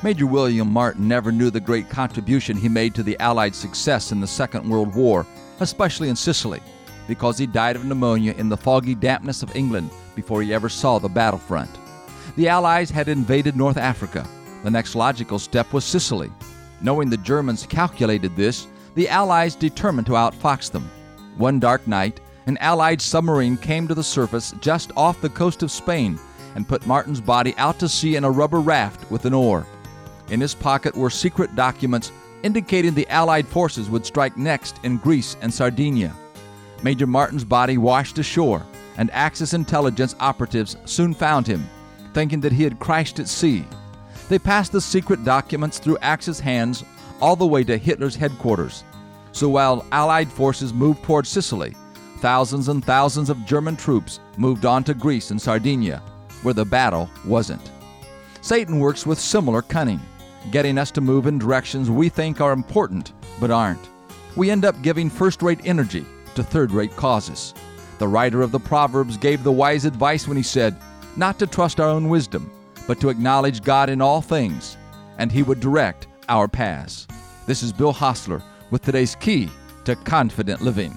Major William Martin never knew the great contribution he made to the Allied success in the Second World War, especially in Sicily, because he died of pneumonia in the foggy dampness of England before he ever saw the battlefront. The Allies had invaded North Africa. The next logical step was Sicily. Knowing the Germans calculated this, the Allies determined to outfox them. One dark night, an Allied submarine came to the surface just off the coast of Spain and put Martin's body out to sea in a rubber raft with an oar. In his pocket were secret documents indicating the Allied forces would strike next in Greece and Sardinia. Major Martin's body washed ashore, and Axis intelligence operatives soon found him, thinking that he had crashed at sea. They passed the secret documents through Axis hands all the way to Hitler's headquarters. So while Allied forces moved toward Sicily, thousands and thousands of German troops moved on to Greece and Sardinia, where the battle wasn't. Satan works with similar cunning getting us to move in directions we think are important but aren't. We end up giving first rate energy to third rate causes. The writer of the Proverbs gave the wise advice when he said, not to trust our own wisdom, but to acknowledge God in all things, and He would direct our paths. This is Bill Hostler with today's key to confident living.